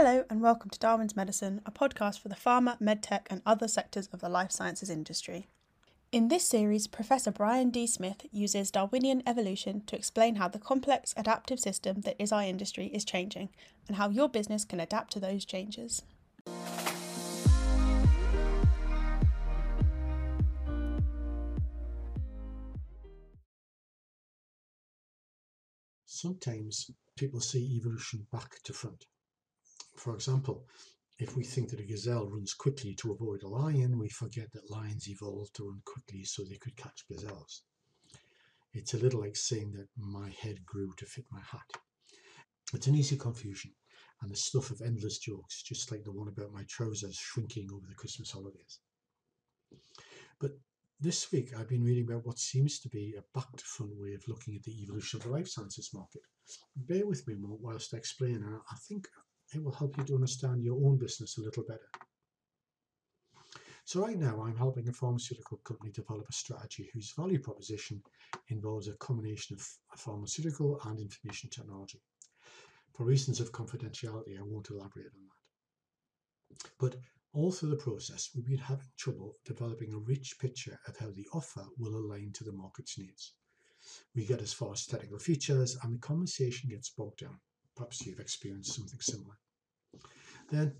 Hello, and welcome to Darwin's Medicine, a podcast for the pharma, medtech, and other sectors of the life sciences industry. In this series, Professor Brian D. Smith uses Darwinian evolution to explain how the complex adaptive system that is our industry is changing and how your business can adapt to those changes. Sometimes people see evolution back to front. For example, if we think that a gazelle runs quickly to avoid a lion, we forget that lions evolved to run quickly so they could catch gazelles. It's a little like saying that my head grew to fit my hat. It's an easy confusion and the stuff of endless jokes, just like the one about my trousers shrinking over the Christmas holidays. But this week I've been reading about what seems to be a back to front way of looking at the evolution of the life sciences market. Bear with me whilst I explain, I think it will help you to understand your own business a little better. So right now I'm helping a pharmaceutical company develop a strategy whose value proposition involves a combination of pharmaceutical and information technology. For reasons of confidentiality, I won't elaborate on that. But all through the process, we've been having trouble developing a rich picture of how the offer will align to the market's needs. We get as far as technical features and the conversation gets bogged down. Perhaps you've experienced something similar. Then,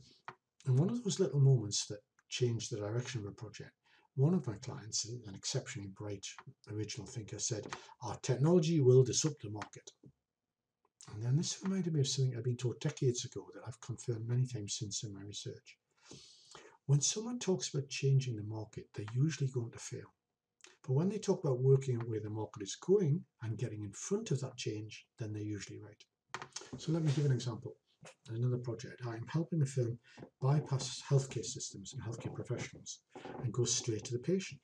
in one of those little moments that changed the direction of a project, one of my clients, an exceptionally bright original thinker, said, Our technology will disrupt the market. And then this reminded me of something I'd been taught decades ago that I've confirmed many times since in my research. When someone talks about changing the market, they're usually going to fail. But when they talk about working out where the market is going and getting in front of that change, then they're usually right. So let me give an example. Another project. I'm helping a firm bypass healthcare systems and healthcare professionals and go straight to the patient.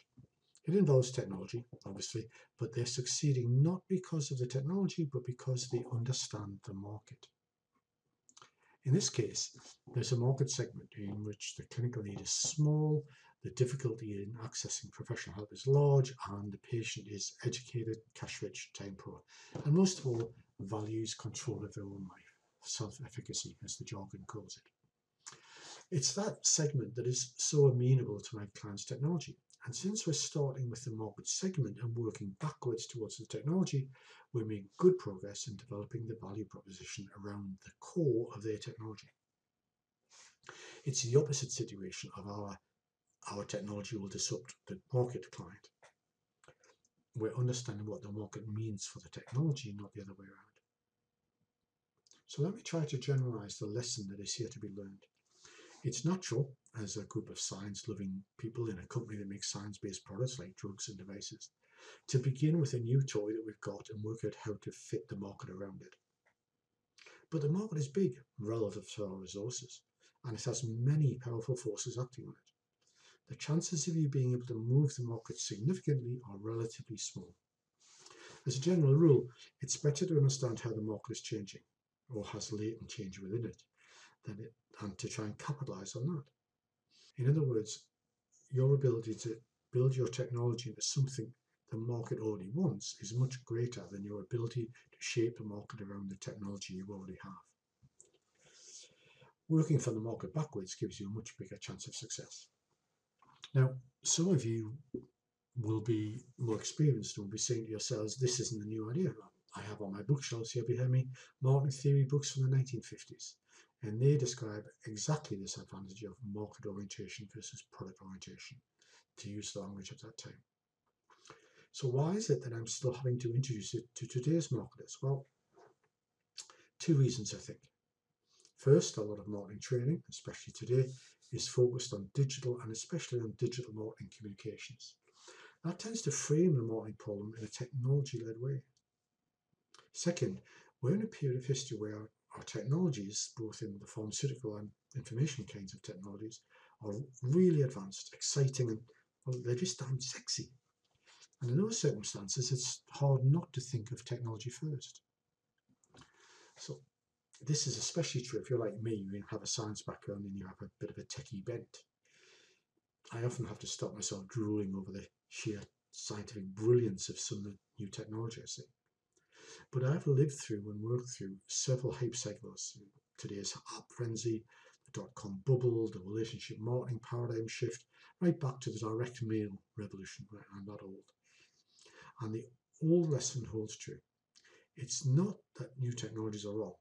It involves technology, obviously, but they're succeeding not because of the technology, but because they understand the market. In this case, there's a market segment in which the clinical need is small, the difficulty in accessing professional help is large, and the patient is educated, cash rich, time poor, and most of all, values control of their own life, self efficacy, as the jargon calls it. It's that segment that is so amenable to my client's technology. And since we're starting with the market segment and working backwards towards the technology, we're making good progress in developing the value proposition around the core of their technology. It's the opposite situation of our our technology will disrupt the market client we're understanding what the market means for the technology, not the other way around. So let me try to generalize the lesson that is here to be learned. It's natural, as a group of science loving people in a company that makes science based products like drugs and devices, to begin with a new toy that we've got and work out how to fit the market around it. But the market is big relative to our resources, and it has many powerful forces acting on it the chances of you being able to move the market significantly are relatively small. As a general rule, it's better to understand how the market is changing or has latent change within it than, it to try and capitalize on that. In other words, your ability to build your technology into something the market already wants is much greater than your ability to shape the market around the technology you already have. Working from the market backwards gives you a much bigger chance of success. Now, some of you will be more experienced and will be saying to yourselves, this isn't a new idea. I have on my bookshelves here behind me marketing theory books from the 1950s, and they describe exactly this advantage of market orientation versus product orientation, to use the language of that time. So why is it that I'm still having to introduce it to today's marketers? Well, two reasons I think. First, a lot of marketing training, especially today, is focused on digital and especially on digital marketing communications. That tends to frame the marketing problem in a technology led way. Second, we're in a period of history where our, technologies, both in the pharmaceutical and information kinds of technologies, are really advanced, exciting, and well, they're just damn sexy. And in those circumstances, it's hard not to think of technology first. So this is especially true if you're like me, you have a science background and you have a bit of a techie bent. I often have to stop myself drooling over the sheer scientific brilliance of some of the new technology I see. But I've lived through and worked through several hype cycles, today's app frenzy, the dot com bubble, the relationship marketing paradigm shift, right back to the direct mail revolution, and that old. And the old lesson holds true. It's not that new technologies are wrong.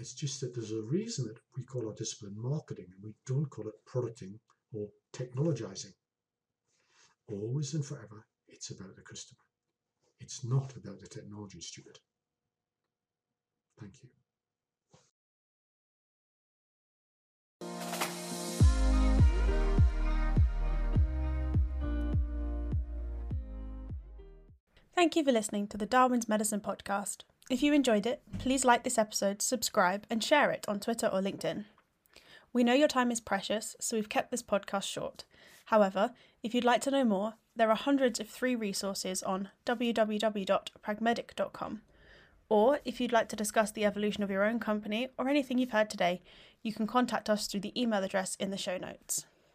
It's just that there's a reason that we call our discipline marketing and we don't call it producting or technologizing. Always and forever, it's about the customer. It's not about the technology, stupid. Thank you. Thank you for listening to the Darwin's Medicine podcast. If you enjoyed it, please like this episode, subscribe, and share it on Twitter or LinkedIn. We know your time is precious, so we've kept this podcast short. However, if you'd like to know more, there are hundreds of free resources on www.pragmedic.com. Or if you'd like to discuss the evolution of your own company or anything you've heard today, you can contact us through the email address in the show notes.